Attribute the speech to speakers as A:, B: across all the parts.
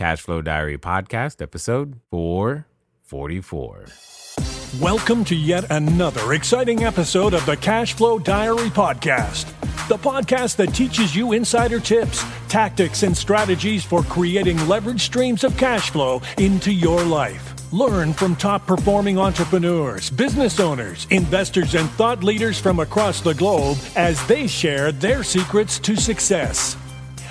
A: Cash Flow Diary Podcast, episode 444.
B: Welcome to yet another exciting episode of the Cash Flow Diary Podcast, the podcast that teaches you insider tips, tactics, and strategies for creating leverage streams of cash flow into your life. Learn from top performing entrepreneurs, business owners, investors, and thought leaders from across the globe as they share their secrets to success.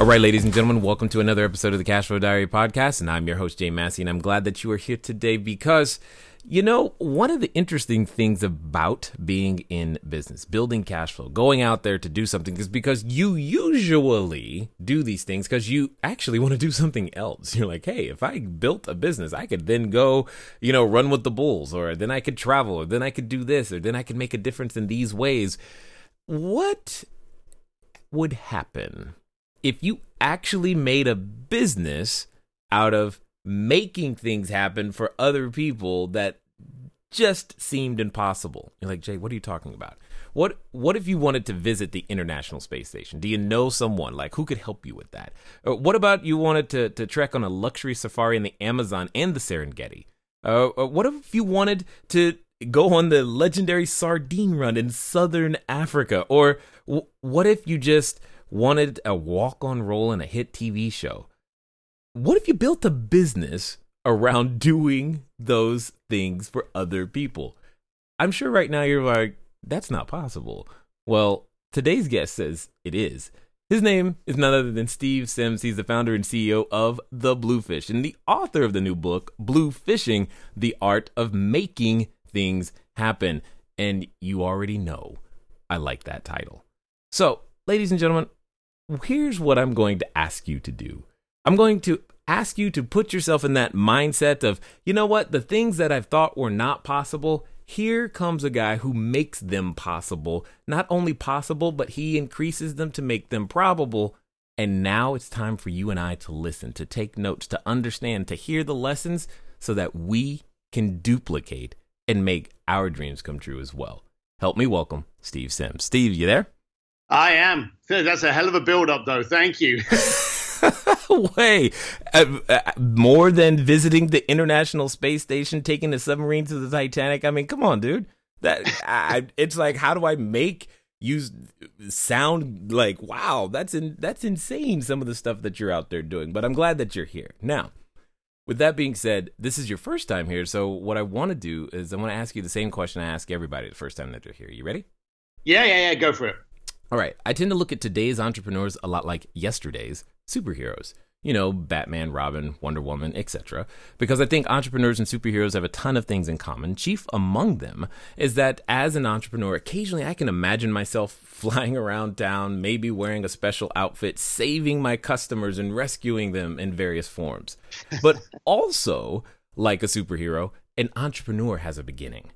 A: All right, ladies and gentlemen, welcome to another episode of the Cash Flow Diary podcast. And I'm your host, Jay Massey, and I'm glad that you are here today because you know, one of the interesting things about being in business, building cash flow, going out there to do something is because you usually do these things because you actually want to do something else. You're like, hey, if I built a business, I could then go, you know, run with the bulls, or then I could travel, or then I could do this, or then I could make a difference in these ways. What would happen if you actually made a business out of making things happen for other people that just seemed impossible. You're like, Jay, what are you talking about? What what if you wanted to visit the International Space Station? Do you know someone like who could help you with that? Or what about you wanted to to trek on a luxury safari in the Amazon and the Serengeti? Uh, what if you wanted to go on the legendary sardine run in southern Africa? Or what if you just wanted a walk on role in a hit TV show? what if you built a business around doing those things for other people? I'm sure right now you're like, that's not possible. Well, today's guest says it is. His name is none other than Steve Sims. He's the founder and CEO of The Bluefish and the author of the new book, Blue Fishing The Art of Making Things Happen. And you already know I like that title. So, ladies and gentlemen, here's what I'm going to ask you to do I'm going to ask you to put yourself in that mindset of, you know what, the things that I've thought were not possible, here comes a guy who makes them possible. Not only possible, but he increases them to make them probable. And now it's time for you and I to listen, to take notes, to understand, to hear the lessons so that we can duplicate and make our dreams come true as well. Help me welcome Steve Sims. Steve, you there?
C: I am. That's a hell of a build up, though. Thank you.
A: way. Uh, uh, more than visiting the International Space Station, taking a submarine to the Titanic. I mean, come on, dude. That I, it's like, how do I make you sound like wow? That's in that's insane. Some of the stuff that you're out there doing. But I'm glad that you're here now. With that being said, this is your first time here. So what I want to do is I want to ask you the same question I ask everybody the first time that they're here. You ready?
C: Yeah, yeah, yeah. Go for it.
A: All right. I tend to look at today's entrepreneurs a lot like yesterday's superheroes you know, Batman, Robin, Wonder Woman, etc. Because I think entrepreneurs and superheroes have a ton of things in common. Chief among them is that as an entrepreneur, occasionally I can imagine myself flying around town, maybe wearing a special outfit, saving my customers and rescuing them in various forms. But also, like a superhero, an entrepreneur has a beginning.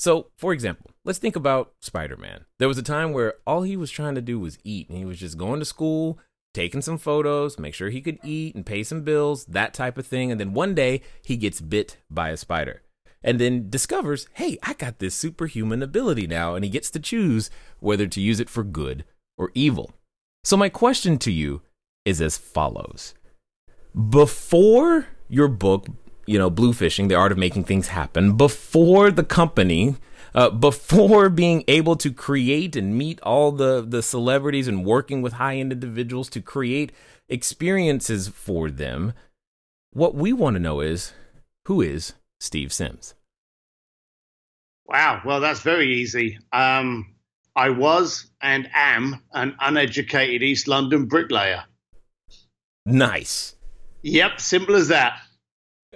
A: So, for example, let's think about Spider Man. There was a time where all he was trying to do was eat, and he was just going to school, taking some photos, make sure he could eat and pay some bills, that type of thing. And then one day he gets bit by a spider and then discovers, hey, I got this superhuman ability now. And he gets to choose whether to use it for good or evil. So, my question to you is as follows Before your book, you know, Blue Fishing, The Art of Making Things Happen, before the company uh, before being able to create and meet all the the celebrities and working with high end individuals to create experiences for them. What we want to know is who is Steve Sims?
C: Wow, well, that's very easy. Um, I was and am an uneducated East London bricklayer.
A: Nice.
C: Yep, simple as that.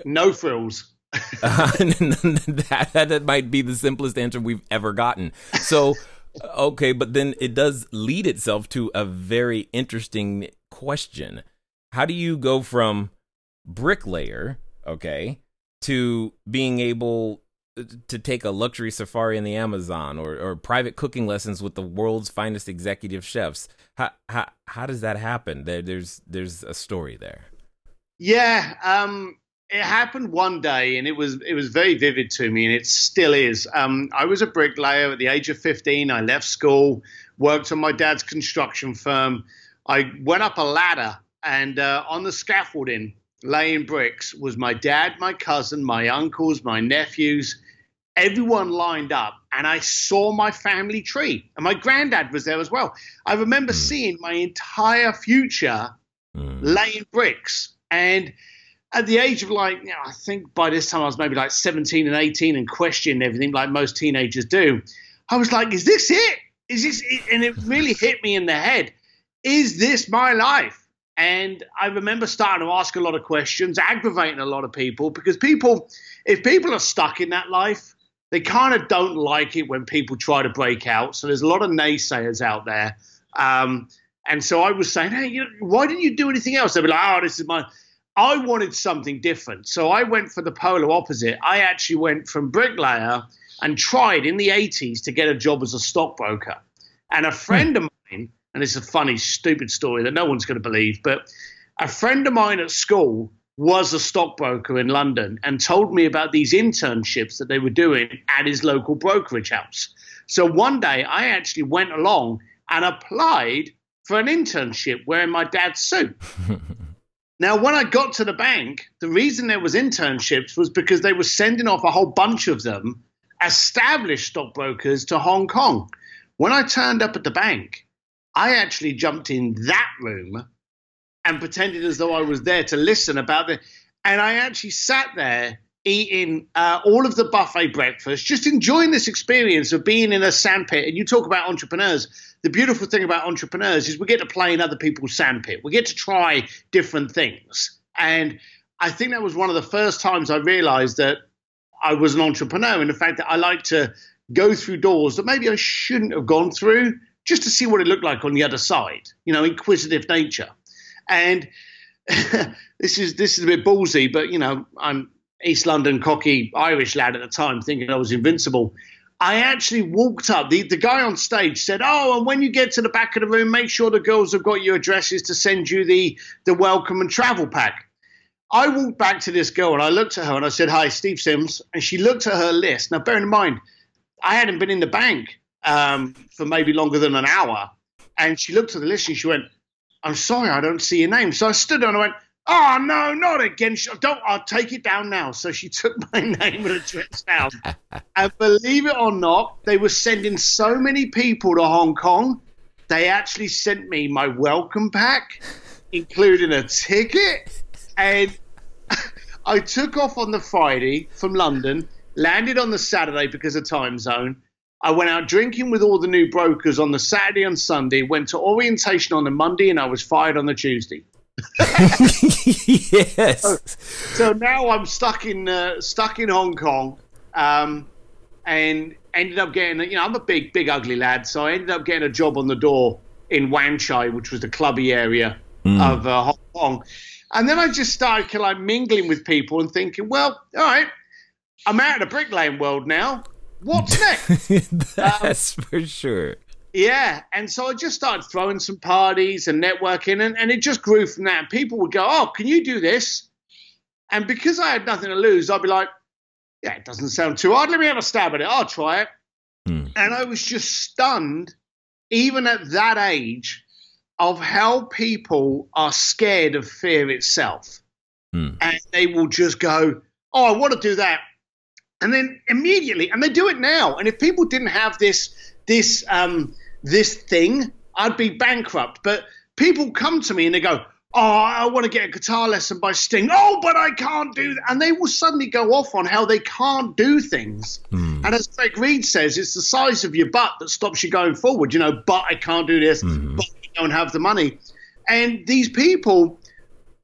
C: No frills.
A: uh, that, that might be the simplest answer we've ever gotten. So, okay, but then it does lead itself to a very interesting question. How do you go from bricklayer, okay, to being able to take a luxury safari in the Amazon or, or private cooking lessons with the world's finest executive chefs. How how how does that happen? There there's there's a story there.
C: Yeah, um, it happened one day, and it was it was very vivid to me, and it still is. Um, I was a bricklayer at the age of fifteen. I left school, worked on my dad's construction firm. I went up a ladder, and uh, on the scaffolding, laying bricks, was my dad, my cousin, my uncles, my nephews everyone lined up and I saw my family tree. And my granddad was there as well. I remember mm. seeing my entire future mm. laying bricks. And at the age of like, you know, I think by this time I was maybe like 17 and 18 and questioning everything like most teenagers do. I was like, is this it? Is this it? And it really hit me in the head. Is this my life? And I remember starting to ask a lot of questions, aggravating a lot of people because people, if people are stuck in that life, they kind of don't like it when people try to break out. So there's a lot of naysayers out there. Um, and so I was saying, hey, you know, why didn't you do anything else? They'd be like, oh, this is my. I wanted something different. So I went for the polar opposite. I actually went from bricklayer and tried in the 80s to get a job as a stockbroker. And a hmm. friend of mine, and it's a funny, stupid story that no one's going to believe, but a friend of mine at school was a stockbroker in London and told me about these internships that they were doing at his local brokerage house. So one day I actually went along and applied for an internship wearing my dad's suit. now, when I got to the bank, the reason there was internships was because they were sending off a whole bunch of them, established stockbrokers, to Hong Kong. When I turned up at the bank, I actually jumped in that room and pretended as though I was there to listen about the. And I actually sat there eating uh, all of the buffet breakfast, just enjoying this experience of being in a sandpit. And you talk about entrepreneurs. The beautiful thing about entrepreneurs is we get to play in other people's sandpit. We get to try different things. And I think that was one of the first times I realized that I was an entrepreneur and the fact that I like to go through doors that maybe I shouldn't have gone through just to see what it looked like on the other side, you know, inquisitive nature. And this is this is a bit ballsy, but you know, I'm East London cocky Irish lad at the time, thinking I was invincible. I actually walked up. The, the guy on stage said, Oh, and when you get to the back of the room, make sure the girls have got your addresses to send you the, the welcome and travel pack. I walked back to this girl and I looked at her and I said, Hi, Steve Sims. And she looked at her list. Now, bear in mind, I hadn't been in the bank um, for maybe longer than an hour. And she looked at the list and she went, I'm sorry, I don't see your name. So I stood there and I went, Oh no, not again! Don't. I'll take it down now. So she took my name and address down, and believe it or not, they were sending so many people to Hong Kong. They actually sent me my welcome pack, including a ticket, and I took off on the Friday from London, landed on the Saturday because of time zone, I went out drinking with all the new brokers on the Saturday and Sunday, went to orientation on the Monday, and I was fired on the Tuesday.
A: yes.
C: So, so, now I'm stuck in uh, stuck in Hong Kong, um, and ended up getting. You know, I'm a big, big, ugly lad, so I ended up getting a job on the door in Wan Chai, which was the clubby area mm. of uh, Hong Kong. And then I just started kind of like mingling with people and thinking, well, all right, I'm out of the bricklaying world now what's next?
A: That's um, for sure.
C: Yeah, and so I just started throwing some parties and networking, and, and it just grew from that. People would go, "Oh, can you do this?" And because I had nothing to lose, I'd be like, "Yeah, it doesn't sound too hard. Let me have a stab at it. I'll try it." Hmm. And I was just stunned, even at that age, of how people are scared of fear itself, hmm. and they will just go, "Oh, I want to do that." and then immediately, and they do it now. And if people didn't have this this um, this thing, I'd be bankrupt. But people come to me and they go, "Oh, I want to get a guitar lesson by Sting." Oh, but I can't do that, and they will suddenly go off on how they can't do things. Mm. And as Greg Reid says, it's the size of your butt that stops you going forward. You know, but I can't do this, mm. but I don't have the money. And these people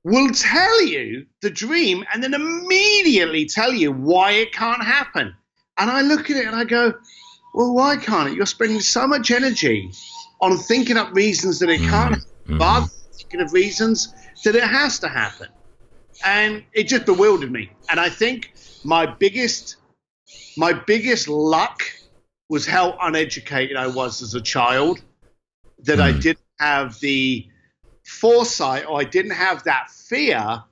C: will tell you the dream and then immediately tell you why it can't happen. And I look at it and I go, well, why can't it? You're spending so much energy on thinking up reasons that it can't mm-hmm. but thinking of reasons that it has to happen. and it just bewildered me. And I think my biggest my biggest luck was how uneducated I was as a child. That mm. I didn't have the foresight or I didn't have that fear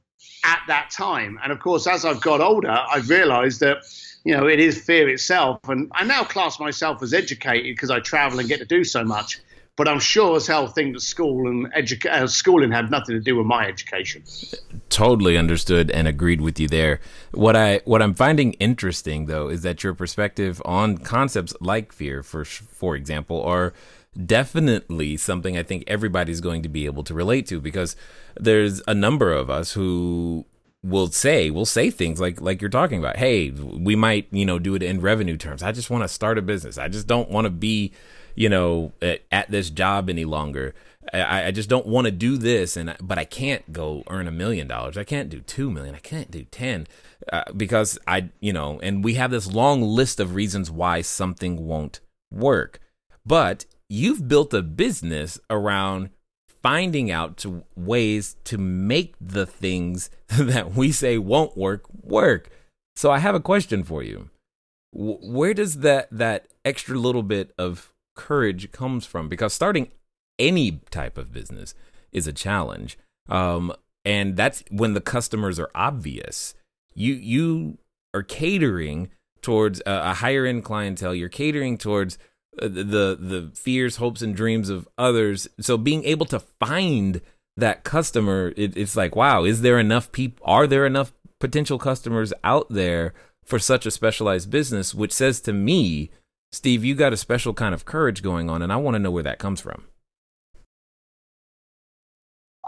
C: at that time. And of course, as I've got older, I've realized that, you know, it is fear itself. And I now class myself as educated because I travel and get to do so much. But I'm sure as hell think at school and uh, schooling had nothing to do with my education.
A: Totally understood and agreed with you there. What I what I'm finding interesting though is that your perspective on concepts like fear, for for example, are definitely something I think everybody's going to be able to relate to because there's a number of us who will say will say things like like you're talking about hey we might you know do it in revenue terms. I just want to start a business. I just don't want to be you know at, at, this job any longer. I, I just don't want to do this and but i can't go earn a million dollars. I can't do two million. I can't do ten. Uh, because i you know and we have this long list of reasons why something won't work. But you've built a business around finding out to ways to make the things that we say won't work work. So I have a question for you. Where does that that extra little bit of courage comes from? Because starting any type of business is a challenge, um, and that's when the customers are obvious. You you are catering towards a, a higher end clientele. You're catering towards the the fears, hopes, and dreams of others. So being able to find that customer, it, it's like, wow, is there enough people? Are there enough potential customers out there for such a specialized business? Which says to me, Steve, you got a special kind of courage going on, and I want to know where that comes from.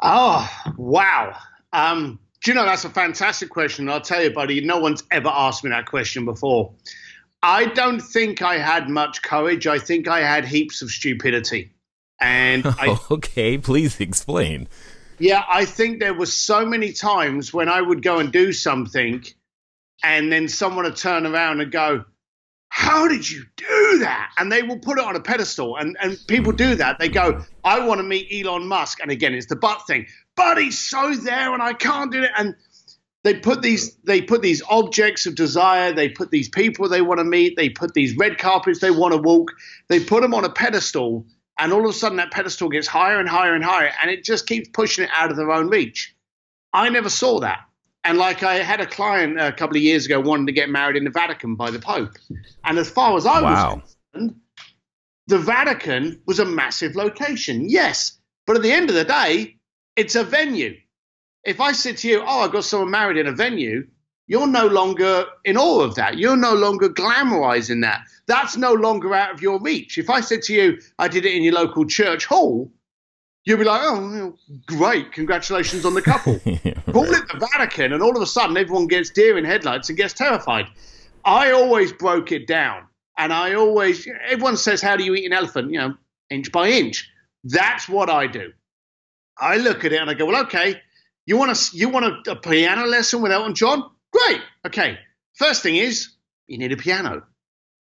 C: Oh wow! Um, do you know that's a fantastic question? I'll tell you, buddy. No one's ever asked me that question before. I don't think I had much courage. I think I had heaps of stupidity. And I,
A: okay, please explain.
C: Yeah, I think there were so many times when I would go and do something, and then someone would turn around and go, "How did you do that?" And they will put it on a pedestal. And and people do that. They go, "I want to meet Elon Musk," and again, it's the butt thing. But he's so there, and I can't do it. And they put these they put these objects of desire. They put these people they want to meet. They put these red carpets they want to walk. They put them on a pedestal and all of a sudden that pedestal gets higher and higher and higher and it just keeps pushing it out of their own reach. I never saw that. And like i had a client a couple of years ago wanting to get married in the vatican by the pope. And as far as i wow. was concerned the vatican was a massive location yes. But at the end of the day it's a venue if I said to you, "Oh, I got someone married in a venue," you're no longer in awe of that. You're no longer glamorizing that. That's no longer out of your reach. If I said to you, "I did it in your local church hall," you'd be like, "Oh, great! Congratulations on the couple." Call it the Vatican, and all of a sudden, everyone gets deer in headlights and gets terrified. I always broke it down, and I always everyone says, "How do you eat an elephant?" You know, inch by inch. That's what I do. I look at it and I go, "Well, okay." You want a, you want a, a piano lesson with Elton John? Great. Okay. First thing is you need a piano.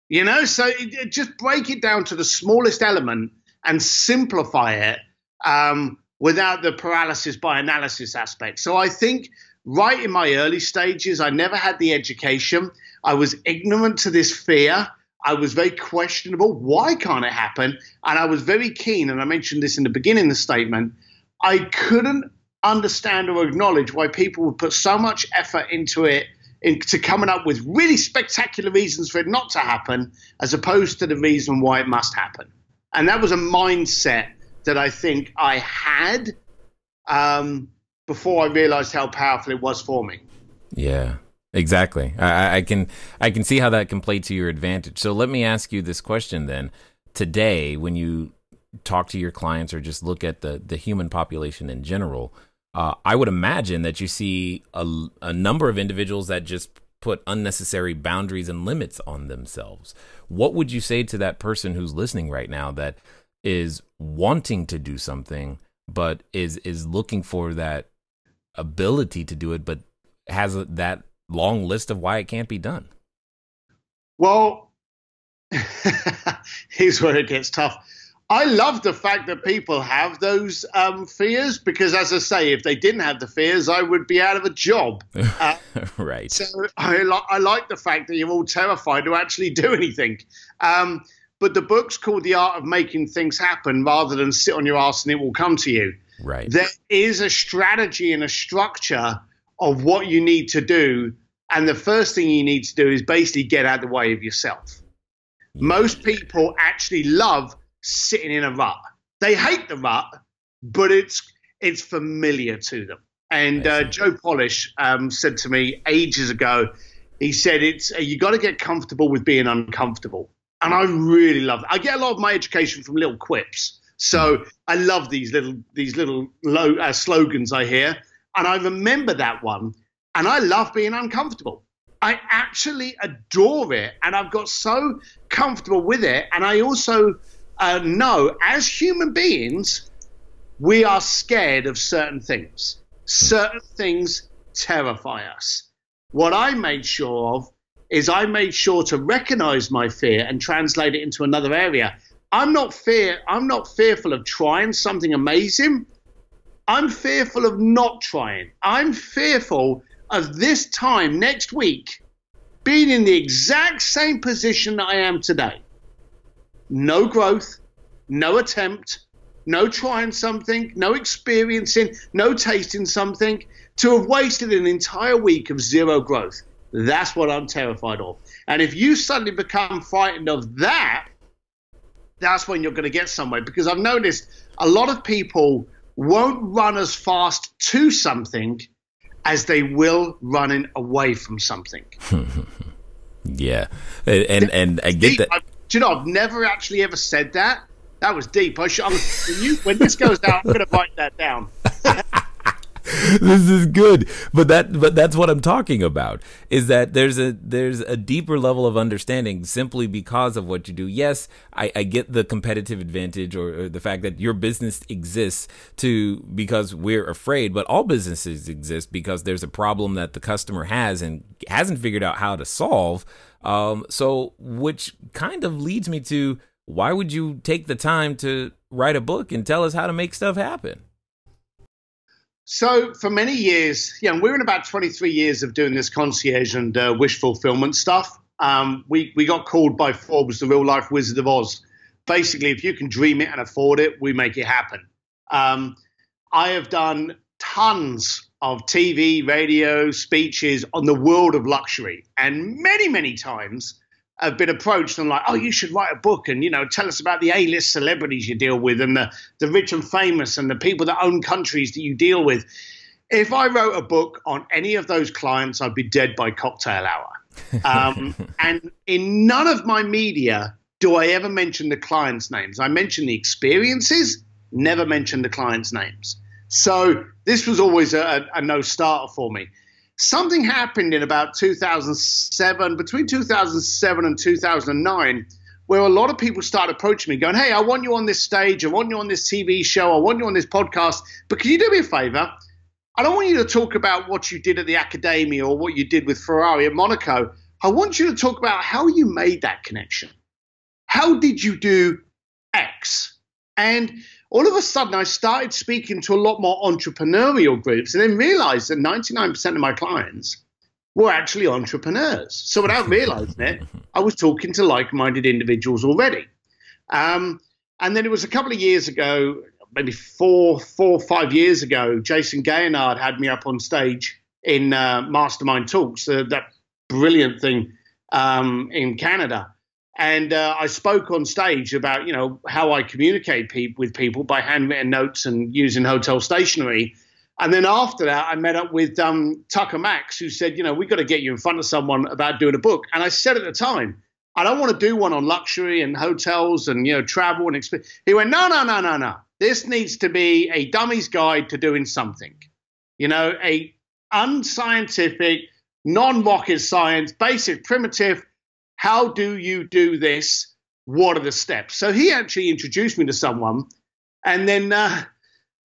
C: You know, so it, it just break it down to the smallest element and simplify it um, without the paralysis by analysis aspect. So I think right in my early stages, I never had the education. I was ignorant to this fear. I was very questionable. Why can't it happen? And I was very keen, and I mentioned this in the beginning of the statement. I couldn't understand or acknowledge why people would put so much effort into it into coming up with really spectacular reasons for it not to happen as opposed to the reason why it must happen. And that was a mindset that i think i had um, before i realized how powerful it was for me.
A: Yeah exactly. I, I can i can see how that can play to your advantage. So let me ask you this question then. Today when you talk to your clients or just look at the the human population in general uh, I would imagine that you see a, a number of individuals that just put unnecessary boundaries and limits on themselves. What would you say to that person who's listening right now that is wanting to do something but is is looking for that ability to do it but has a, that long list of why it can't be done?
C: Well, here's where it gets tough. I love the fact that people have those um, fears because, as I say, if they didn't have the fears, I would be out of a job.
A: Uh, right.
C: So I, li- I like the fact that you're all terrified to actually do anything. Um, but the book's called The Art of Making Things Happen rather than sit on your ass and it will come to you.
A: Right.
C: There is a strategy and a structure of what you need to do. And the first thing you need to do is basically get out of the way of yourself. Most people actually love sitting in a rut. They hate the rut, but it's it's familiar to them. And uh, Joe Polish um, said to me ages ago, he said it's uh, you got to get comfortable with being uncomfortable. And I really love it. I get a lot of my education from little quips. So I love these little these little low, uh, slogans I hear, and I remember that one, and I love being uncomfortable. I actually adore it, and I've got so comfortable with it, and I also uh, know as human beings, we are scared of certain things. Certain things terrify us. What I made sure of is I made sure to recognize my fear and translate it into another area. I'm not fear I'm not fearful of trying something amazing. I'm fearful of not trying. I'm fearful of this time next week being in the exact same position that I am today no growth, no attempt, no trying something, no experiencing, no tasting something, to have wasted an entire week of zero growth. That's what I'm terrified of. And if you suddenly become frightened of that, that's when you're going to get somewhere. Because I've noticed a lot of people won't run as fast to something as they will running away from something.
A: yeah. And, and, and I get that
C: do you know, I've never actually ever said that. That was deep. I should, when, you, when this goes down, I'm going to write that down.
A: this is good but that but that's what i'm talking about is that there's a there's a deeper level of understanding simply because of what you do yes i, I get the competitive advantage or, or, the fact that your business exists to because we're afraid but all businesses exist because there's a problem that the customer has and hasn't figured out how to solve um, so, which kind of leads me to why would you take the time to write a book and tell us how to make stuff happen?
C: So, for many years, yeah, we're in about 23 years of doing this concierge and uh, wish fulfillment stuff. Um, we, we got called by Forbes the real life Wizard of Oz. Basically, if you can dream it and afford it, we make it happen. Um, I have done tons of TV, radio, speeches on the world of luxury. And many, many times I've been approached and like, oh, you should write a book and, you know, tell us about the A-list celebrities you deal with and the, the rich and famous and the people that own countries that you deal with. If I wrote a book on any of those clients, I'd be dead by cocktail hour. Um, and in none of my media do I ever mention the clients' names. I mention the experiences, never mention the clients' names. So this was always a, a no starter for me. Something happened in about 2007, between 2007 and 2009, where a lot of people started approaching me going, Hey, I want you on this stage. I want you on this TV show. I want you on this podcast. But can you do me a favor? I don't want you to talk about what you did at the academy or what you did with Ferrari at Monaco. I want you to talk about how you made that connection. How did you do X? And all of a sudden I started speaking to a lot more entrepreneurial groups and then realized that 99% of my clients were actually entrepreneurs. So without realizing it, I was talking to like minded individuals already. Um, and then it was a couple of years ago, maybe four, four, five years ago, Jason Gaignard had me up on stage in uh, Mastermind Talks, uh, that brilliant thing um, in Canada. And uh, I spoke on stage about, you know, how I communicate pe- with people by handwritten notes and using hotel stationery. And then after that, I met up with um, Tucker Max, who said, you know, we've got to get you in front of someone about doing a book. And I said at the time, I don't want to do one on luxury and hotels and, you know, travel and experience. He went, no, no, no, no, no. This needs to be a dummy's guide to doing something. You know, a unscientific, non-rocket science, basic, primitive – how do you do this? What are the steps? So he actually introduced me to someone, and then, uh,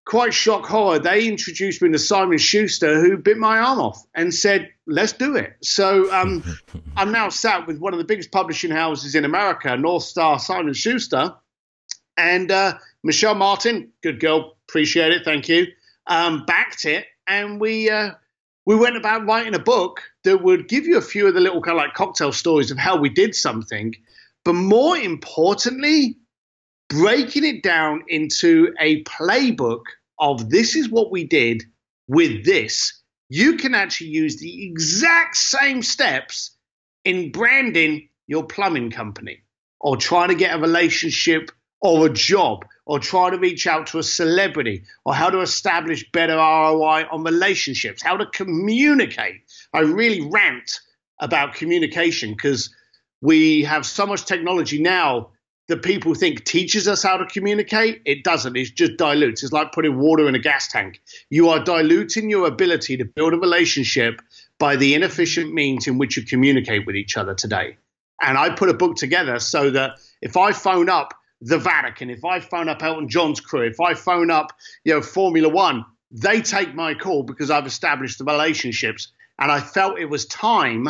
C: quite shock horror, they introduced me to Simon Schuster, who bit my arm off and said, "Let's do it." So um, I'm now sat with one of the biggest publishing houses in America, North Star Simon Schuster, And uh, Michelle Martin, good girl, appreciate it, thank you, um, backed it, and we uh, we went about writing a book that would give you a few of the little kind of like cocktail stories of how we did something, but more importantly, breaking it down into a playbook of this is what we did with this. You can actually use the exact same steps in branding your plumbing company or trying to get a relationship or a job or try to reach out to a celebrity or how to establish better ROI on relationships, how to communicate. I really rant about communication because we have so much technology now that people think teaches us how to communicate. It doesn't. It's just dilutes. It's like putting water in a gas tank. You are diluting your ability to build a relationship by the inefficient means in which you communicate with each other today. And I put a book together so that if I phone up the Vatican, if I phone up Elton John's crew, if I phone up, you know, Formula One, they take my call because I've established the relationships. And I felt it was time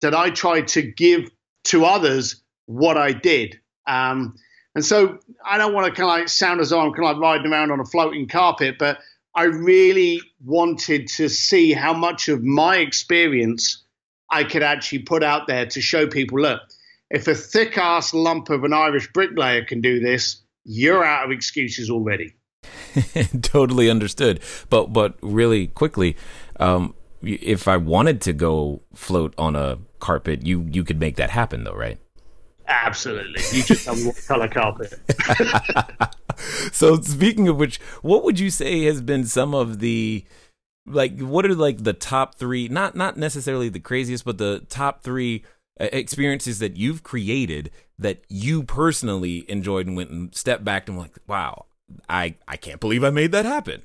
C: that I tried to give to others what I did. Um, and so I don't want to kind of like sound as though I'm kind of like riding around on a floating carpet, but I really wanted to see how much of my experience I could actually put out there to show people look, if a thick ass lump of an Irish bricklayer can do this, you're out of excuses already.
A: totally understood. But but really quickly, um, if I wanted to go float on a carpet, you you could make that happen, though, right?
C: Absolutely. You just tell me what color carpet.
A: so speaking of which, what would you say has been some of the like what are like the top three not not necessarily the craziest but the top three experiences that you've created that you personally enjoyed and went and stepped back and like, wow, I, I can't believe I made that happen.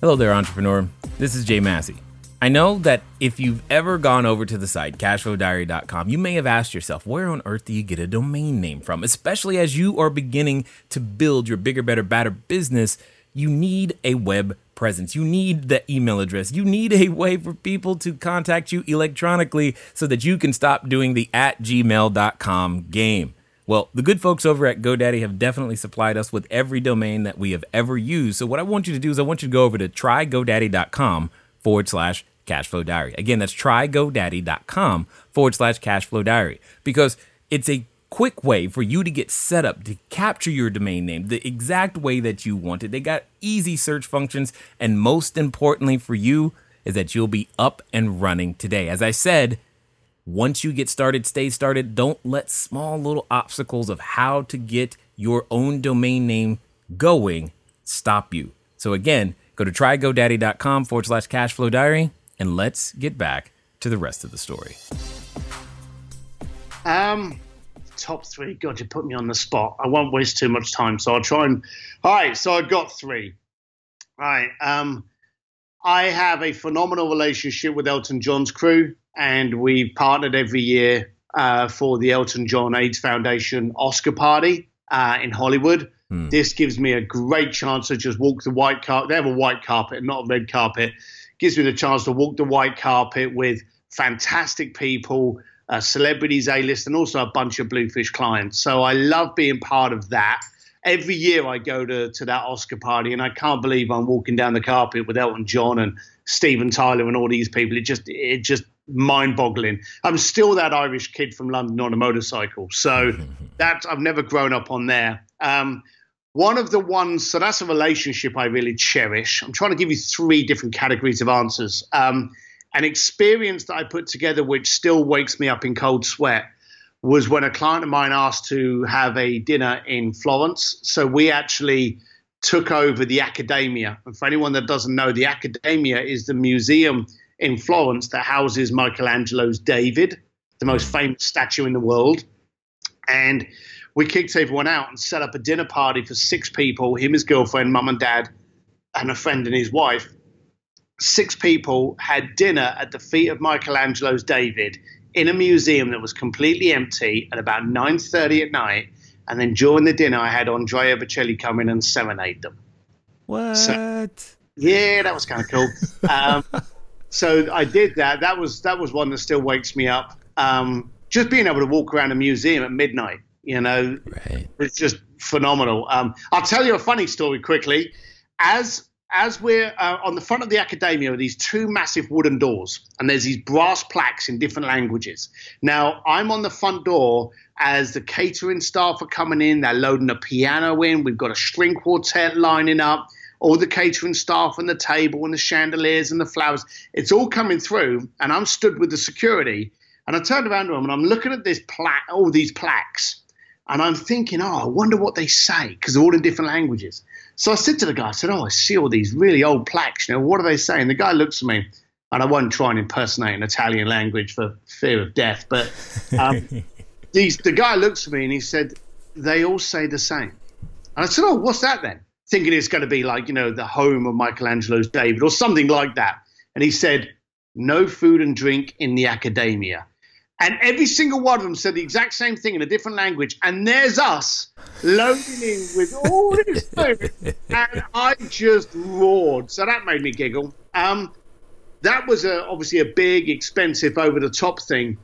A: Hello there, entrepreneur. This is Jay Massey. I know that if you've ever gone over to the site, cashflowdiary.com, you may have asked yourself, where on earth do you get a domain name from? Especially as you are beginning to build your bigger, better, better business, you need a web presence. You need the email address. You need a way for people to contact you electronically so that you can stop doing the at gmail.com game. Well, the good folks over at GoDaddy have definitely supplied us with every domain that we have ever used. So, what I want you to do is I want you to go over to trygodaddy.com forward slash cashflow diary. Again, that's trygodaddy.com forward slash cashflow diary because it's a quick way for you to get set up to capture your domain name the exact way that you want it. They got easy search functions, and most importantly for you is that you'll be up and running today. As I said, once you get started, stay started. Don't let small little obstacles of how to get your own domain name going stop you. So again, go to trygodaddy.com forward slash cashflow diary and let's get back to the rest of the story.
C: Um, top three. God, you put me on the spot. I won't waste too much time, so I'll try and. All right, so I've got three. All right. Um, I have a phenomenal relationship with Elton John's crew, and we've partnered every year uh, for the Elton John AIDS Foundation Oscar party uh, in Hollywood. Hmm. This gives me a great chance to just walk the white carpet. They have a white carpet, not a red carpet. Gives me the chance to walk the white carpet with fantastic people uh, celebrities, A list, and also a bunch of Bluefish clients. So I love being part of that. Every year I go to, to that Oscar party, and I can't believe I'm walking down the carpet with Elton John and Steven Tyler and all these people. It just it just mind-boggling. I'm still that Irish kid from London on a motorcycle, so that I've never grown up on there. Um, one of the ones, so that's a relationship I really cherish. I'm trying to give you three different categories of answers. Um, an experience that I put together, which still wakes me up in cold sweat, was when a client of mine asked to have a dinner in Florence. So we actually took over the Accademia. And for anyone that doesn't know, the Accademia is the museum in Florence that houses Michelangelo's David, the most famous statue in the world. And we kicked everyone out and set up a dinner party for six people him, his girlfriend, mum and dad, and a friend and his wife six people had dinner at the feet of Michelangelo's David in a museum that was completely empty at about 9.30 at night. And then during the dinner, I had Andrea Bocelli come in and serenade them.
A: What? So,
C: yeah, that was kind of cool. um, so I did that. That was that was one that still wakes me up. Um, just being able to walk around a museum at midnight You know,
A: Right.
C: it's just phenomenal. Um, I'll tell you a funny story quickly. As as we're uh, on the front of the Accademia, are these two massive wooden doors, and there's these brass plaques in different languages. Now, I'm on the front door as the catering staff are coming in. They're loading a piano in. We've got a string quartet lining up. All the catering staff and the table and the chandeliers and the flowers. It's all coming through, and I'm stood with the security. And I turned around to them, and I'm looking at this plaque, all these plaques, and I'm thinking, oh, I wonder what they say because they're all in different languages. So I said to the guy, I said, oh, I see all these really old plaques. You know, what are they saying? The guy looks at me, and I won't try and impersonate an Italian language for fear of death, but um, these, the guy looks at me and he said, they all say the same. And I said, oh, what's that then? Thinking it's going to be like, you know, the home of Michelangelo's David or something like that. And he said, no food and drink in the Accademia. And every single one of them said the exact same thing in a different language. And there's us loading in with all this food. And I just roared. So that made me giggle. Um, that was a, obviously a big, expensive, over the top thing.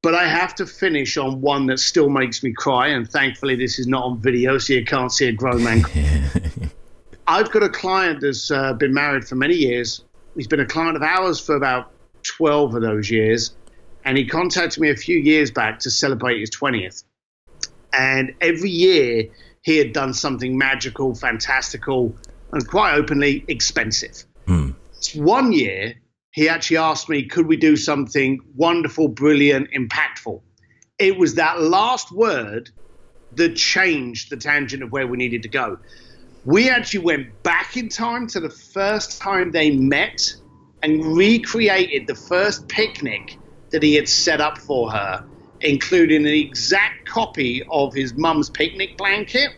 C: But I have to finish on one that still makes me cry. And thankfully, this is not on video, so you can't see a grown man. I've got a client that's uh, been married for many years. He's been a client of ours for about 12 of those years. And he contacted me a few years back to celebrate his 20th. And every year he had done something magical, fantastical, and quite openly expensive. Hmm. One year he actually asked me, could we do something wonderful, brilliant, impactful? It was that last word that changed the tangent of where we needed to go. We actually went back in time to the first time they met and recreated the first picnic that he had set up for her, including an exact copy of his mum's picnic blanket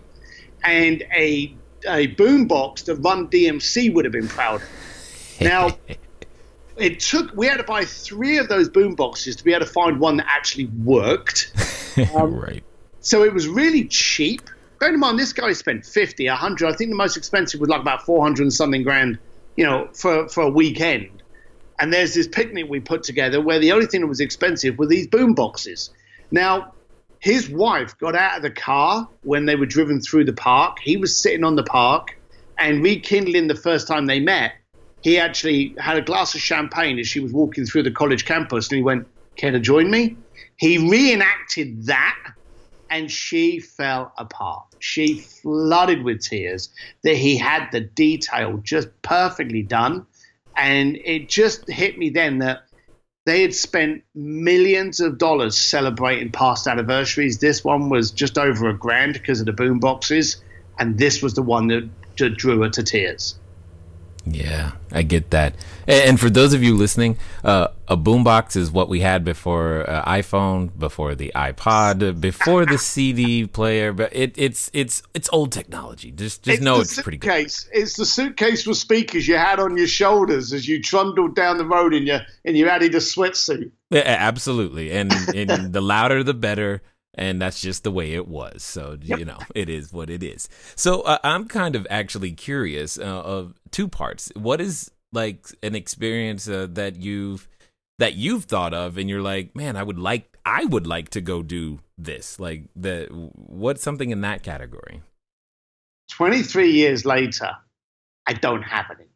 C: and a, a boombox that Run DMC would have been proud of. Now, it took, we had to buy three of those boomboxes to be able to find one that actually worked.
A: Um, right.
C: So it was really cheap. Bear in mind, this guy spent 50, 100. I think the most expensive was like about 400 and something grand, you know, for, for a weekend. And there's this picnic we put together where the only thing that was expensive were these boom boxes. Now, his wife got out of the car when they were driven through the park. He was sitting on the park and rekindling the first time they met. He actually had a glass of champagne as she was walking through the college campus and he went, Care to join me? He reenacted that and she fell apart. She flooded with tears that he had the detail just perfectly done. And it just hit me then that they had spent millions of dollars celebrating past anniversaries. This one was just over a grand because of the boom boxes. And this was the one that, that drew her to tears.
A: Yeah, I get that. And, for those of you listening, uh, a boombox is what we had before uh, iPhone, before the iPod, before the CD player. But it, it's it's it's old technology. Just just know
C: the
A: it's pretty good.
C: It's the suitcase with speakers you had on your shoulders as you trundled down the road in your in your Adidas sweatsuit.
A: Yeah, absolutely. And and the louder the better. And that's just the way it was. So you know, it is what it is. So uh, I'm kind of actually curious uh, of two parts. What is like an experience uh, that you've that you've thought of, and you're like, man, I would like, I would like to go do this. Like the what's something in that category?
C: 23 years later, I don't have any.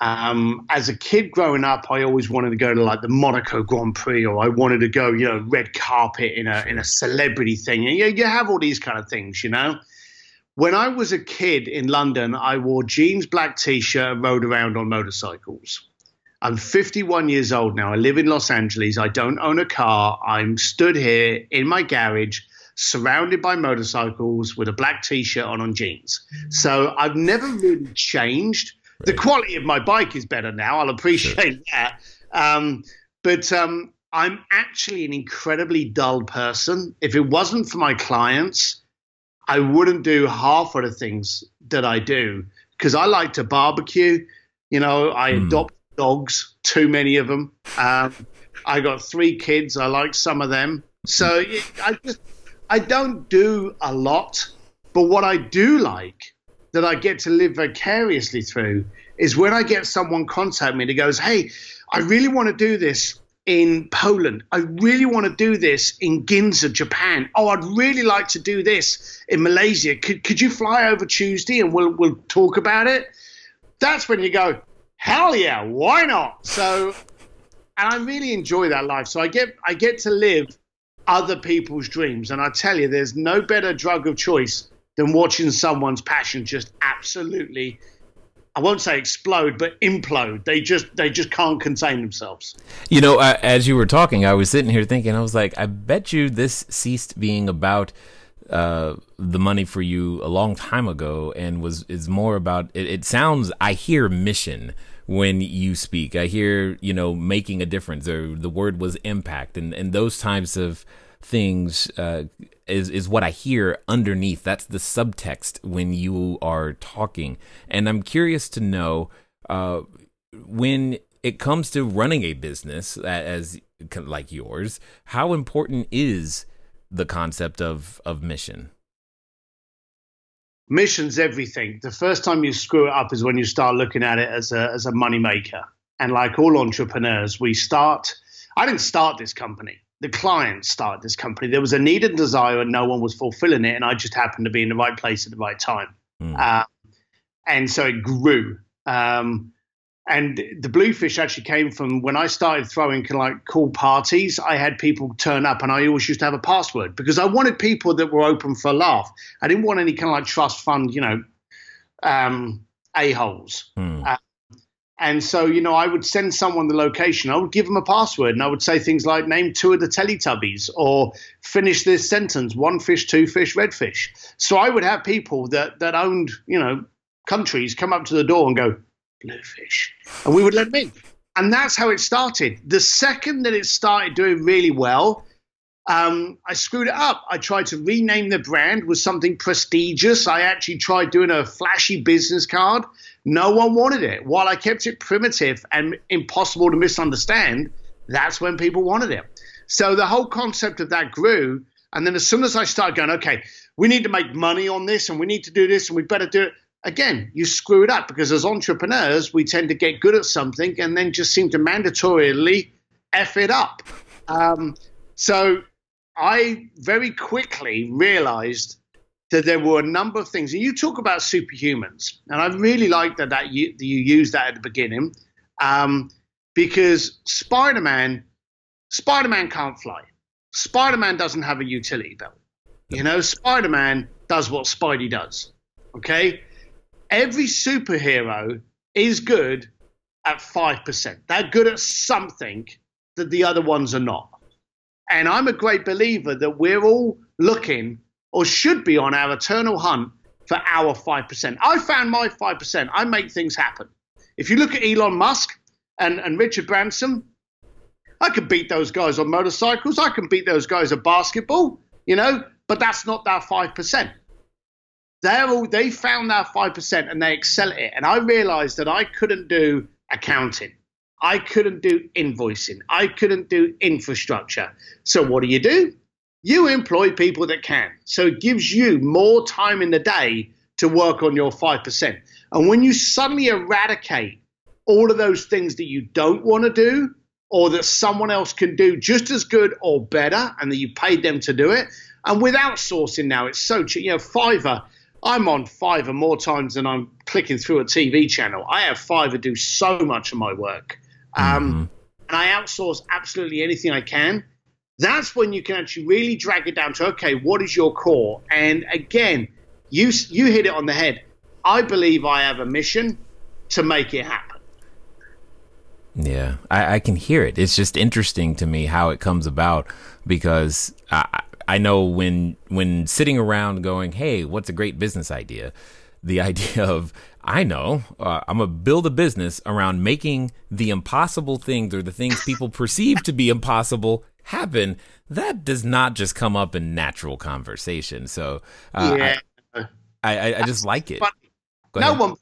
C: Um, as a kid growing up, I always wanted to go to like the Monaco Grand Prix, or I wanted to go, you know, red carpet in a in a celebrity thing. And you, you have all these kind of things, you know. When I was a kid in London, I wore jeans, black t-shirt, and rode around on motorcycles. I'm 51 years old now. I live in Los Angeles. I don't own a car. I'm stood here in my garage, surrounded by motorcycles with a black t-shirt on on jeans. So I've never really changed. The quality of my bike is better now. I'll appreciate that. Um, but um, I'm actually an incredibly dull person. If it wasn't for my clients, I wouldn't do half of the things that I do because I like to barbecue. You know, I adopt dogs, too many of them. Um, I got three kids. I like some of them. So I just I don't do a lot, but what I do like that I get to live vicariously through is when I get someone contact me that goes, "Hey, I really want to do this. in Poland. I really want to do this in Ginza, Japan. Oh, I'd really like to do this in Malaysia. Could, could you fly over Tuesday and we'll, we'll talk about it? That's when you go, hell yeah, why not? So, and I really enjoy that life. So I get, I get to live other people's dreams. And I tell you, there's no better drug of choice than watching someone's passion just absolutely I won't say explode, but implode. They just they just can't contain themselves.
A: You know, uh, as you were talking, I was sitting here thinking, I was like, I bet you this ceased being about uh, the money for you a long time ago, and was is more about. It, it sounds. I hear mission when you speak. I hear you know making a difference, or the word was impact, and and those types of things uh, is is what I hear underneath. That's the subtext when you are talking, and I'm curious to know uh, when it comes to running a business as like yours, how important is the concept of of mission?
C: Mission's everything. The first time you screw it up is when you start looking at it as a as a money maker. And like all entrepreneurs, we start. I didn't start this company the client started this company. There was a need and desire, and no one was fulfilling it. And I just happened to be in the right place at the right time. Mm. Uh, and so it grew. Um, and the bluefish actually came from when I started throwing like cool parties. I had people turn up, and I always used to have a password because I wanted people that were open for a laugh. I didn't want any kind of like trust fund, you know, um, a holes. Mm. Uh, and so, you know, I would send someone the location. I would give them a password and I would say things like name two of the Teletubbies or finish this sentence one fish, two fish, red fish. So I would have people that, that owned, you know, countries come up to the door and go, bluefish. And we would let them in. And that's how it started. The second that it started doing really well, um, I screwed it up. I tried to rename the brand with something prestigious. I actually tried doing a flashy business card. No one wanted it. While I kept it primitive and impossible to misunderstand, that's when people wanted it. So the whole concept of that grew. And then as soon as I started going, okay, we need to make money on this and we need to do this and we better do it. Again, you screw it up because as entrepreneurs, we tend to get good at something and then just seem to mandatorily F it up. Um, so I very quickly realized that there were a number of things. And you talk about superhumans, and I really like that that you, that you used that at the beginning, um, because Spider-Man, Spider-Man can't fly. Spider-Man doesn't have a utility belt. You know, Spider-Man does what Spidey does. Okay, every superhero is good at five percent. They're good at something that the other ones are not. And I'm a great believer that we're all looking or should be on our eternal hunt for our 5%. I found my 5%. I make things happen. If you look at Elon Musk and, and Richard Branson, I can beat those guys on motorcycles. I can beat those guys at basketball, you know, but that's not that 5%. They're all, they found that 5% and they excel at it. And I realized that I couldn't do accounting. I couldn't do invoicing. I couldn't do infrastructure. So what do you do? You employ people that can. So it gives you more time in the day to work on your 5%. And when you suddenly eradicate all of those things that you don't want to do or that someone else can do just as good or better and that you paid them to do it, and with outsourcing now, it's so cheap. You know, Fiverr, I'm on Fiverr more times than I'm clicking through a TV channel. I have Fiverr do so much of my work. Um, mm-hmm. And I outsource absolutely anything I can that's when you can actually really drag it down to okay, what is your core? And again, you you hit it on the head. I believe I have a mission to make it happen.
A: Yeah, I, I can hear it. It's just interesting to me how it comes about because I, I know when when sitting around going, "Hey, what's a great business idea?" The idea of I know uh, I'm gonna build a business around making the impossible things or the things people perceive to be impossible happen, that does not just come up in natural conversation. So uh, yeah. I, I, I, just like it.
C: no one,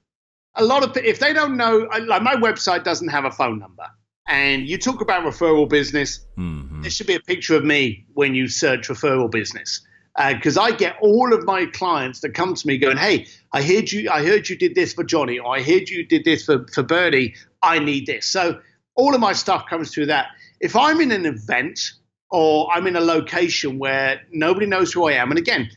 C: a lot of if they don't know, like my website doesn't have a phone number. And you talk about referral business. Mm-hmm. There should be a picture of me when you search referral business because uh, I get all of my clients that come to me going, "Hey, I heard you. I heard you did this for Johnny, or I heard you did this for for Bernie. I need this." So all of my stuff comes through that. If I'm in an event or I'm in a location where nobody knows who I am, and again,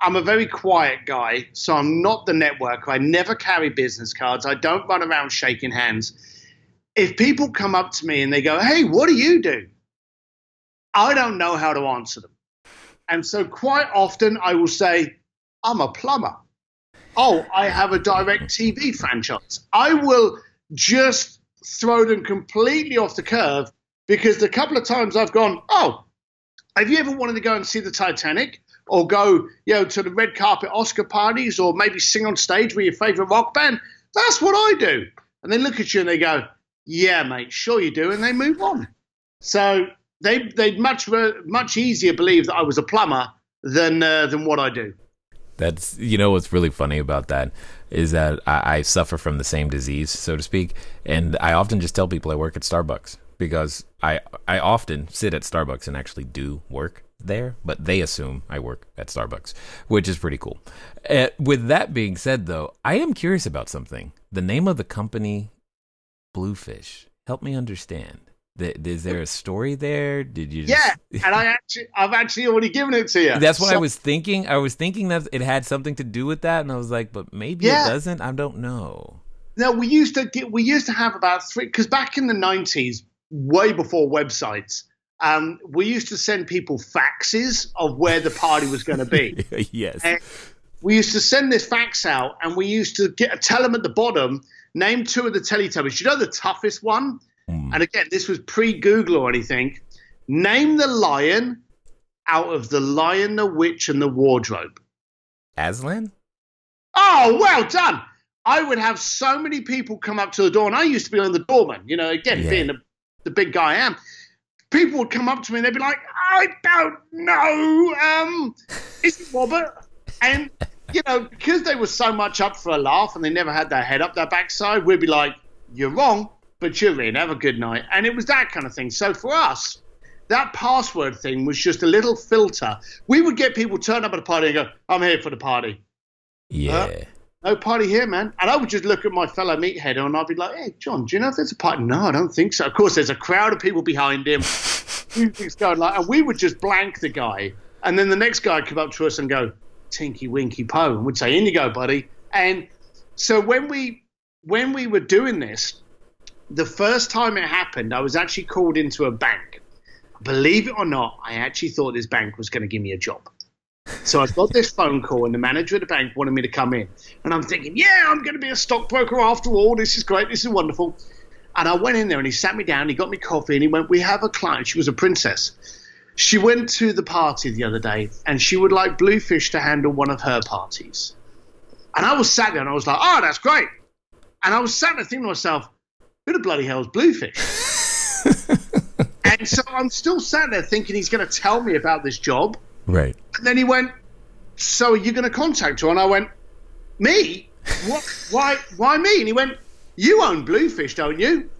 C: I'm a very quiet guy, so I'm not the networker. I never carry business cards. I don't run around shaking hands. If people come up to me and they go, Hey, what do you do? I don't know how to answer them. And so quite often I will say, I'm a plumber. Oh, I have a DirecTV franchise. I will just throw them completely off the curve because the couple of times I've gone, Oh, have you ever wanted to go and see the Titanic? or go, you know, to the red carpet Oscar parties or maybe sing on stage with your favorite rock band. That's what I do. And they look at you and they go, yeah, mate, sure you do. And they move on. So they, they'd much, much easier believe that I was a plumber than, uh, than what I do.
A: That's, you know, what's really funny about that is that I, I suffer from the same disease, so to speak. And I often just tell people I work at Starbucks because I, I often sit at Starbucks and actually do work there, but they assume I work at Starbucks, which is pretty cool. Uh, with that being said, though, I am curious about something. The name of the company, Bluefish. Help me understand. Is there a story there? Did you?
C: Just... Yeah, and I actually, I've actually already given it to you.
A: That's what so... I was thinking. I was thinking that it had something to do with that, and I was like, but maybe yeah. it doesn't. I don't know.
C: No, we used to get, we used to have about three because back in the nineties, way before websites, um, we used to send people faxes of where the party was going to be.
A: yes. And
C: we used to send this fax out, and we used to get tell them at the bottom, name two of the Teletubbies. You know the toughest one? Mm. And again, this was pre-Google or anything. Name the lion out of the Lion, the Witch, and the Wardrobe.
A: Aslan.
C: Oh, well done. I would have so many people come up to the door, and I used to be on the doorman. You know, again, yeah. being the, the big guy I am people would come up to me and they'd be like, I don't know. Um, is it Robert? And, you know, because they were so much up for a laugh and they never had their head up their backside, we'd be like, you're wrong, but you're in. Have a good night. And it was that kind of thing. So for us, that password thing was just a little filter. We would get people turn up at a party and go, I'm here for the party.
A: Yeah. Uh,
C: no party here, man. And I would just look at my fellow meathead and I'd be like, hey, John, do you know if there's a party? No, I don't think so. Of course, there's a crowd of people behind him. Going like, and we would just blank the guy. And then the next guy would come up to us and go, Tinky Winky Po, and we'd say, in you go, buddy. And so when we when we were doing this, the first time it happened, I was actually called into a bank. Believe it or not, I actually thought this bank was going to give me a job. So I got this phone call, and the manager of the bank wanted me to come in. And I'm thinking, yeah, I'm going to be a stockbroker after all. This is great. This is wonderful. And I went in there, and he sat me down. He got me coffee, and he went, "We have a client. She was a princess. She went to the party the other day, and she would like Bluefish to handle one of her parties." And I was sat there, and I was like, "Oh, that's great." And I was sat there thinking to myself, "Who the bloody hell is Bluefish?" and so I'm still sat there thinking he's going to tell me about this job
A: Right.
C: And then he went, "So are you going to contact her?" And I went, "Me? What? why? Why me?" And he went, "You own Bluefish, don't you?"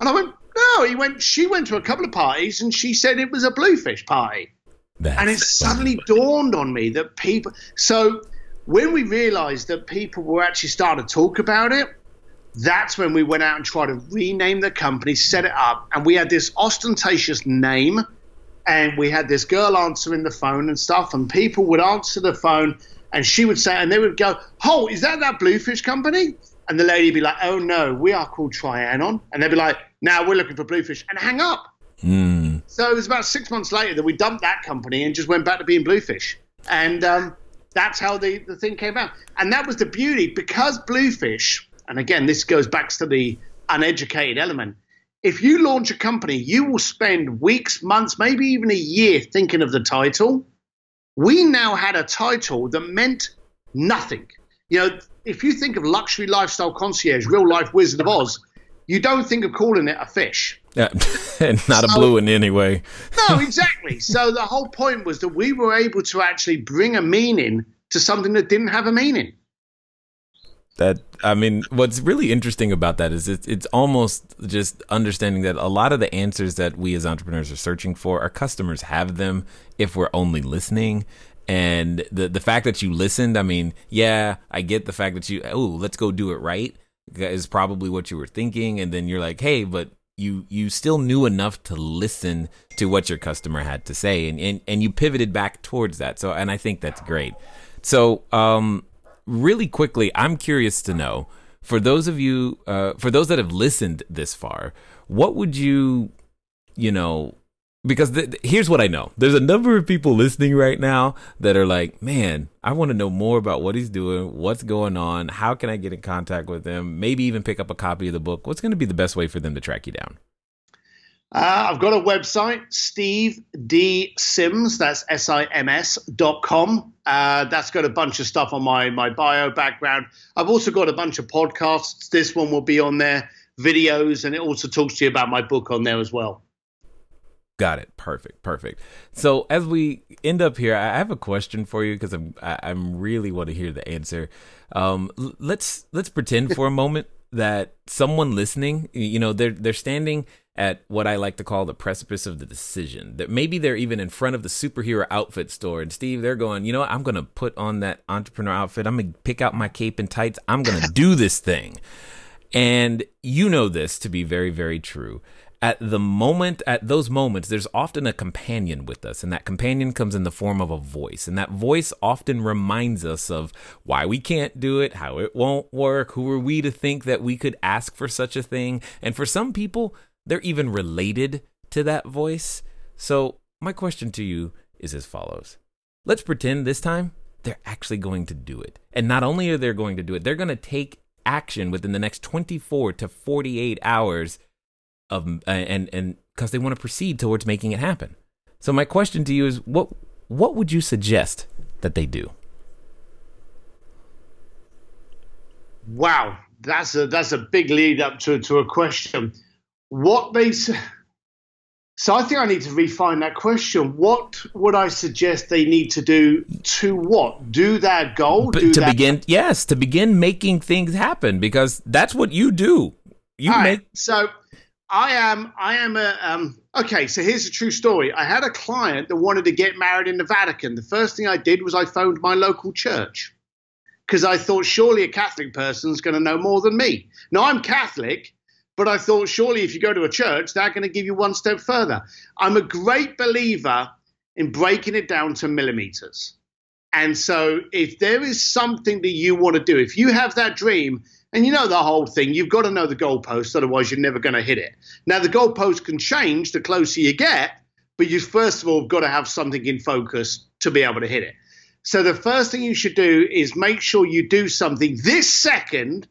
C: And I went, "No." He went, "She went to a couple of parties and she said it was a Bluefish party." That's and it suddenly dawned on me that people. So when we realised that people were actually starting to talk about it, that's when we went out and tried to rename the company, set it up, and we had this ostentatious name and we had this girl answering the phone and stuff, and people would answer the phone, and she would say, and they would go, "Oh, is that that Bluefish company?" And the lady would be like, "Oh no, we are called Trianon," and they'd be like, "Now we're looking for Bluefish," and hang up.
A: Mm.
C: So it was about six months later that we dumped that company and just went back to being Bluefish, and um, that's how the the thing came out. And that was the beauty because Bluefish, and again, this goes back to the uneducated element if you launch a company, you will spend weeks, months, maybe even a year thinking of the title. We now had a title that meant nothing. You know, if you think of luxury lifestyle concierge, real life Wizard of Oz, you don't think of calling it a fish.
A: Yeah, and not so, a blue one anyway.
C: no, exactly. So the whole point was that we were able to actually bring a meaning to something that didn't have a meaning
A: that i mean what's really interesting about that is it's, it's almost just understanding that a lot of the answers that we as entrepreneurs are searching for our customers have them if we're only listening and the the fact that you listened i mean yeah i get the fact that you oh let's go do it right is probably what you were thinking and then you're like hey but you you still knew enough to listen to what your customer had to say and, and, and you pivoted back towards that. So and I think that's great. So um really quickly, I'm curious to know for those of you uh, for those that have listened this far, what would you you know because here's what I know. There's a number of people listening right now that are like, "Man, I want to know more about what he's doing, what's going on, how can I get in contact with him, maybe even pick up a copy of the book. What's going to be the best way for them to track you down?"
C: Uh, I've got a website, Steve D Sims. That's S I M S dot com. Uh, that's got a bunch of stuff on my my bio background. I've also got a bunch of podcasts. This one will be on there, videos, and it also talks to you about my book on there as well.
A: Got it. Perfect. Perfect. So as we end up here, I have a question for you because I'm I'm really want to hear the answer. Um, let's let's pretend for a moment that someone listening, you know, they're they're standing at what I like to call the precipice of the decision. That maybe they're even in front of the superhero outfit store, and Steve, they're going, you know what? I'm gonna put on that entrepreneur outfit. I'm gonna pick out my cape and tights. I'm gonna do this thing. And you know this to be very, very true at the moment, at those moments, there's often a companion with us, and that companion comes in the form of a voice. And that voice often reminds us of why we can't do it, how it won't work, who are we to think that we could ask for such a thing. And for some people, they're even related to that voice. So, my question to you is as follows Let's pretend this time they're actually going to do it. And not only are they going to do it, they're going to take action within the next 24 to 48 hours of uh, and and because they want to proceed towards making it happen. So my question to you is what what would you suggest that they do?
C: Wow, that's a that's a big lead up to to a question. What they so I think I need to refine that question. What would I suggest they need to do to what? Do that goal? Do
A: to
C: that-
A: begin, yes, to begin making things happen because that's what you do. You
C: All
A: make
C: right, so I am I am a um okay, so here's a true story. I had a client that wanted to get married in the Vatican. The first thing I did was I phoned my local church. Because I thought surely a Catholic person's going to know more than me. Now I'm Catholic, but I thought surely if you go to a church, they're going to give you one step further. I'm a great believer in breaking it down to millimeters. And so if there is something that you want to do, if you have that dream, and you know the whole thing, you've got to know the goalpost, otherwise you're never going to hit it. Now the goalpost can change the closer you get, but you first of all got to have something in focus to be able to hit it. So the first thing you should do is make sure you do something this second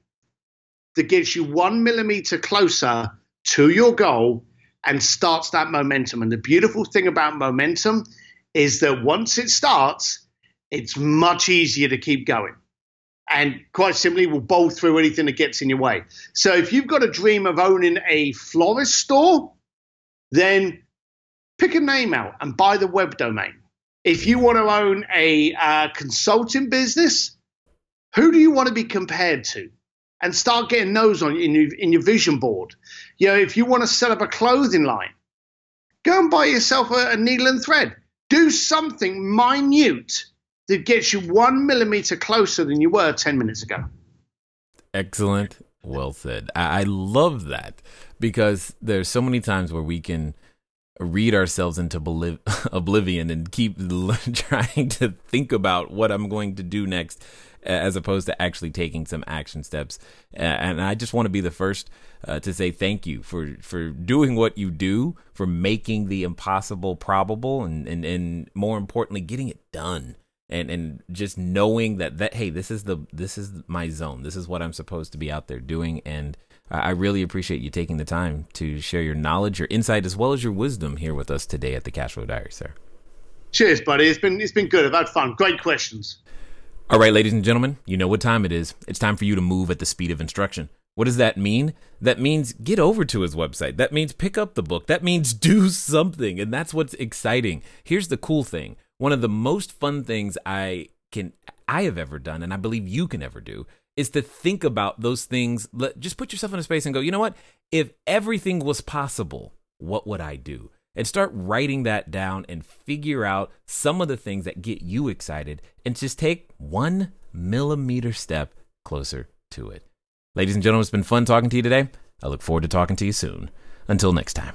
C: that gets you one millimeter closer to your goal and starts that momentum. And the beautiful thing about momentum is that once it starts, it's much easier to keep going. And quite simply, will bowl through anything that gets in your way. So if you've got a dream of owning a florist store, then pick a name out and buy the web domain. If you want to own a uh, consulting business, who do you want to be compared to? And start getting those on in your, in your vision board. You know, if you want to set up a clothing line, go and buy yourself a, a needle and thread. Do something minute that gets you one millimeter closer than you were 10 minutes ago.
A: Excellent. Well said. I, I love that because there's so many times where we can read ourselves into oblivion and keep trying to think about what I'm going to do next as opposed to actually taking some action steps. And I just want to be the first uh, to say thank you for, for doing what you do, for making the impossible probable, and, and, and more importantly, getting it done. And and just knowing that that hey, this is the this is my zone. This is what I'm supposed to be out there doing. And I really appreciate you taking the time to share your knowledge, your insight, as well as your wisdom here with us today at the Cashflow Diary, sir.
C: Cheers, buddy. It's been it's been good. I've had fun. Great questions.
A: All right, ladies and gentlemen, you know what time it is. It's time for you to move at the speed of instruction. What does that mean? That means get over to his website. That means pick up the book. That means do something. And that's what's exciting. Here's the cool thing. One of the most fun things I can I have ever done and I believe you can ever do is to think about those things. Let, just put yourself in a space and go, "You know what? If everything was possible, what would I do?" And start writing that down and figure out some of the things that get you excited and just take one millimeter step closer to it. Ladies and gentlemen, it's been fun talking to you today. I look forward to talking to you soon. Until next time.